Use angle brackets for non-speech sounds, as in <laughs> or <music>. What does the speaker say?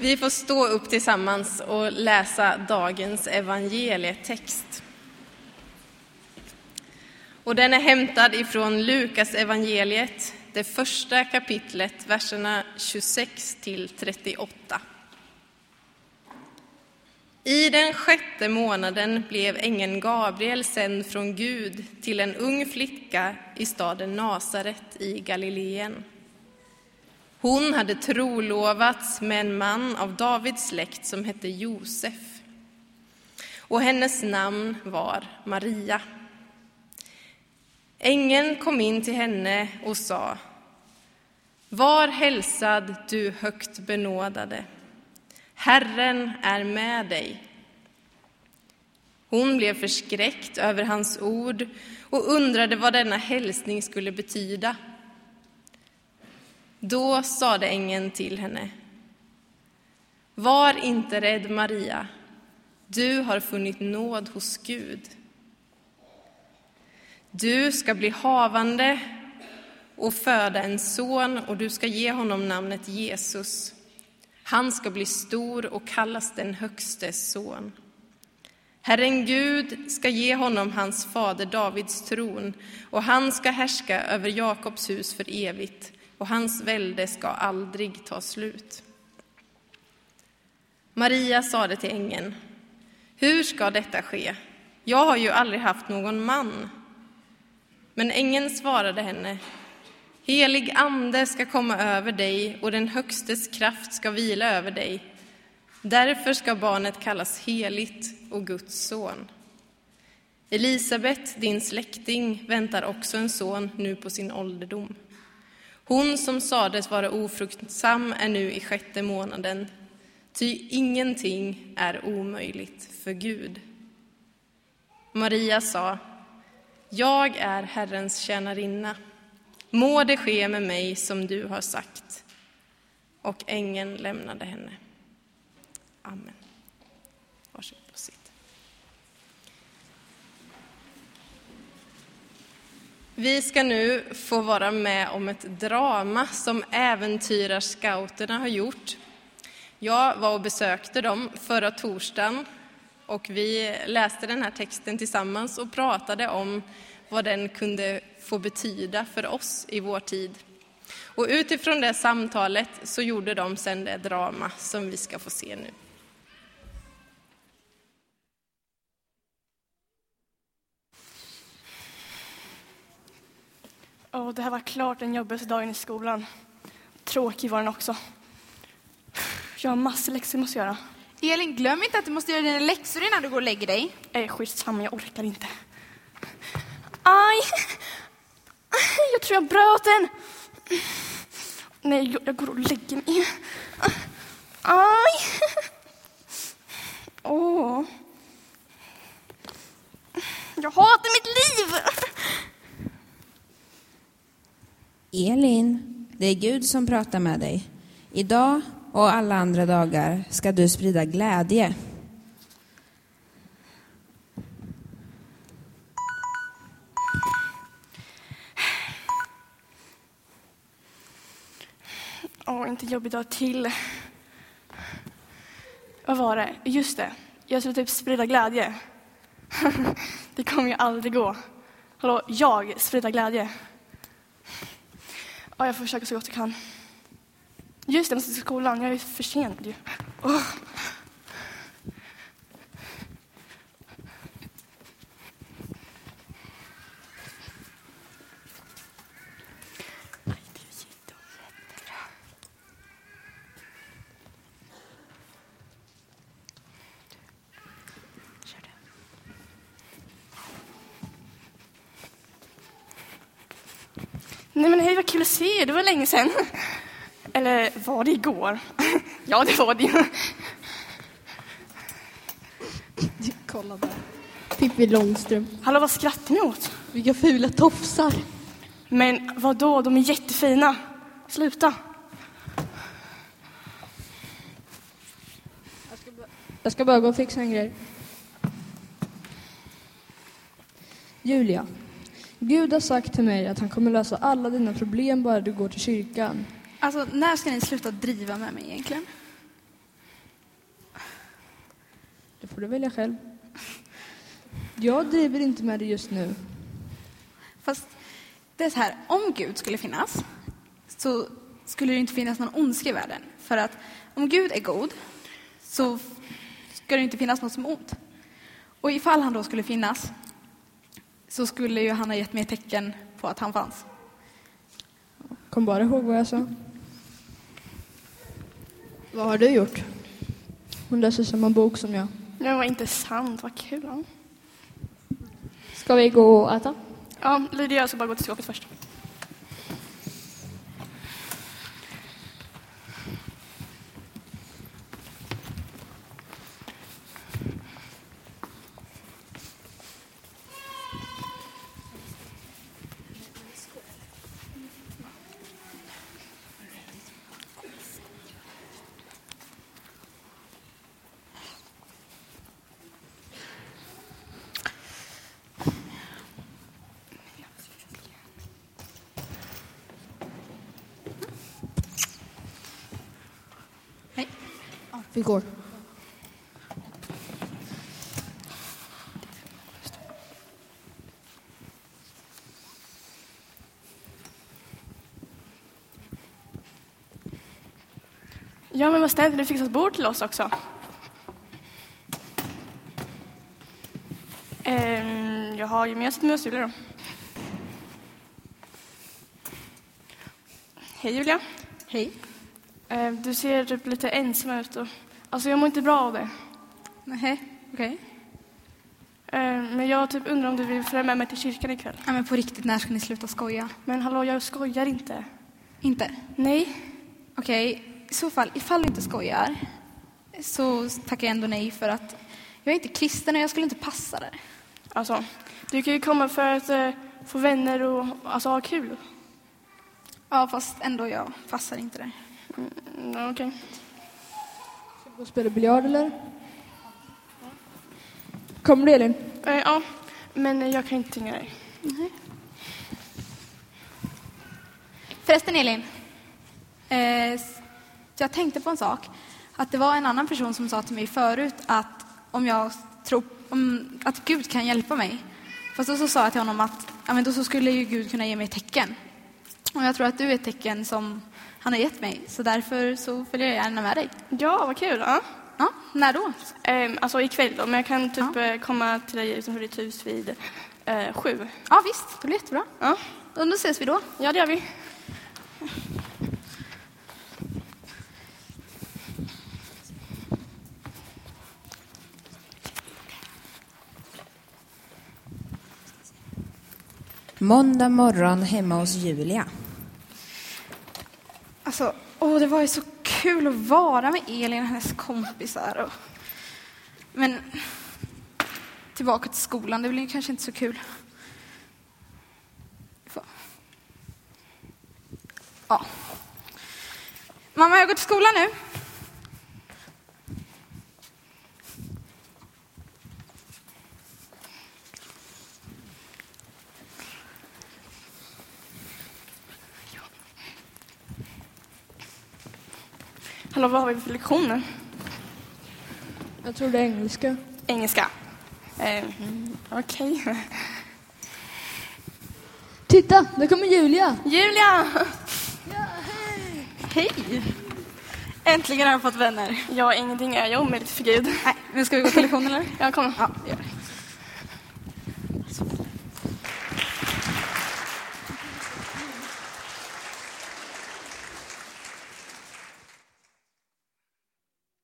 Vi får stå upp tillsammans och läsa dagens evangelietext. Och den är hämtad ifrån Lukas evangeliet, det första kapitlet, verserna 26 till 38. I den sjätte månaden blev ängeln Gabriel sänd från Gud till en ung flicka i staden Nasaret i Galileen. Hon hade trolovats med en man av Davids släkt som hette Josef. Och hennes namn var Maria. Ängeln kom in till henne och sa Var hälsad, du högt benådade. Herren är med dig. Hon blev förskräckt över hans ord och undrade vad denna hälsning skulle betyda. Då sade ängeln till henne. Var inte rädd, Maria. Du har funnit nåd hos Gud. Du ska bli havande och föda en son och du ska ge honom namnet Jesus. Han ska bli stor och kallas den högstes son. Herren Gud ska ge honom hans fader Davids tron och han ska härska över Jakobs hus för evigt och hans välde ska aldrig ta slut. Maria sade till ängeln, hur ska detta ske? Jag har ju aldrig haft någon man. Men ängeln svarade henne, helig ande ska komma över dig och den högstes kraft ska vila över dig. Därför ska barnet kallas heligt och Guds son. Elisabet, din släkting, väntar också en son nu på sin ålderdom. Hon som sades vara ofruktsam är nu i sjätte månaden, ty ingenting är omöjligt för Gud. Maria sa, jag är Herrens tjänarinna. Må det ske med mig som du har sagt. Och ängeln lämnade henne. Amen. Vi ska nu få vara med om ett drama som äventyrarscouterna har gjort. Jag var och besökte dem förra torsdagen och vi läste den här texten tillsammans och pratade om vad den kunde få betyda för oss i vår tid. Och utifrån det samtalet så gjorde de sedan det drama som vi ska få se nu. Oh, det här var klart den jobbigaste dagen i skolan. Tråkig var den också. Jag har massor läxor jag måste göra. Elin, glöm inte att du måste göra dina läxor innan du går och lägger dig. Eh, skitsamma, jag orkar inte. Aj! Jag tror jag bröt den. Nej, jag går och lägger mig. Aj! Åh. Jag hatar mitt liv! Elin, det är Gud som pratar med dig. Idag och alla andra dagar ska du sprida glädje. Åh, inte jobbig dag till. Vad var det? Just det, jag skulle typ sprida glädje. <laughs> Det kommer ju aldrig gå. Hallå, jag sprida glädje. Ja, jag försöka så gott jag kan. Just det, jag måste till skolan. Jag är försenad ju. Oh. Nej men hej, kul att se er. Det var länge sedan. Eller var det igår? <laughs> Ja, det var det ju. Kolla där. Pippi Långstrump. Hallå, vad skrattar ni åt? Vilka fula tofsar. Men vad då? De är jättefina. Sluta. Jag ska bara gå och fixa en grej. Julia, Gud har sagt till mig att han kommer lösa alla dina problem bara du går till kyrkan. Alltså, när ska ni sluta driva med mig egentligen? får du välja själv. Jag driver inte med det just nu. Fast det är så här, om Gud skulle finnas så skulle det inte finnas någon ondska i världen. För att om Gud är god så ska det inte finnas något som är ont. Och ifall han då skulle finnas så skulle ju han ha gett mig tecken på att han fanns. Kom bara ihåg vad jag sa. Vad har du gjort? Hon läser samma bok som jag. Det var inte sant, vad kul. Ska vi gå och äta? ja Lydia jag ska bara gå till skåpet först. Vi går. Ja, men vad snällt, du fixat bord till oss också. Ehm, jag har ju med sitt musjulle då. Hej Julia. Hej. Ehm, du ser typ lite ensam ut. Och, alltså jag mår inte bra av det. Nej, okej. Ehm, men jag typ undrar om du vill följa med mig till kyrkan ikväll. Ja, men på riktigt, när ska ni sluta skoja? Men hallå, jag skojar inte. Inte? Nej. Okej, i så fall, ifall du inte skojar så tackar jag ändå nej för att jag är inte kristen och jag skulle inte passa där. Alltså, du kan ju komma för att eh, få vänner och alltså, ha kul. Ja, fast ändå, jag passar inte där. Mm, Okej. Vi gå och spela biljard eller? Kommer du Elin? Eh, ja, men jag kan inte tvinga dig. Förresten Elin, eh, jag tänkte på en sak. Att det var en annan person som sa till mig förut att om jag tror om, att Gud kan hjälpa mig. Fast då så sa jag till honom att ja, men då så skulle ju Gud kunna ge mig tecken. Och jag tror att du är ett tecken som han har gett mig. Så därför så följer jag gärna med dig. Ja, vad kul. Ja. Ja, när då? Ehm, alltså ikväll då, men jag kan typ eh, komma till dig utanför ditt hus vid eh, sju. Ja visst, det blir jättebra. Ja. Och då ses vi då. ja, det gör vi. Måndag morgon hemma hos Julia. Alltså, åh, det var ju så kul att vara med Elin och hennes kompisar. Och... Men tillbaka till skolan, det blir kanske inte så kul. Ja. Mamma, jag går till skolan nu. Hallå, vad har vi för lektioner? Jag tror det är engelska. Engelska. Ehm, Okej. <laughs> Titta, där kommer Julia! Julia! Hej! Äntligen har jag fått vänner. Ja, ingenting är jag omöjligt för Gud. Nej, men ska vi gå till lektionen eller? Ja, det gör vi.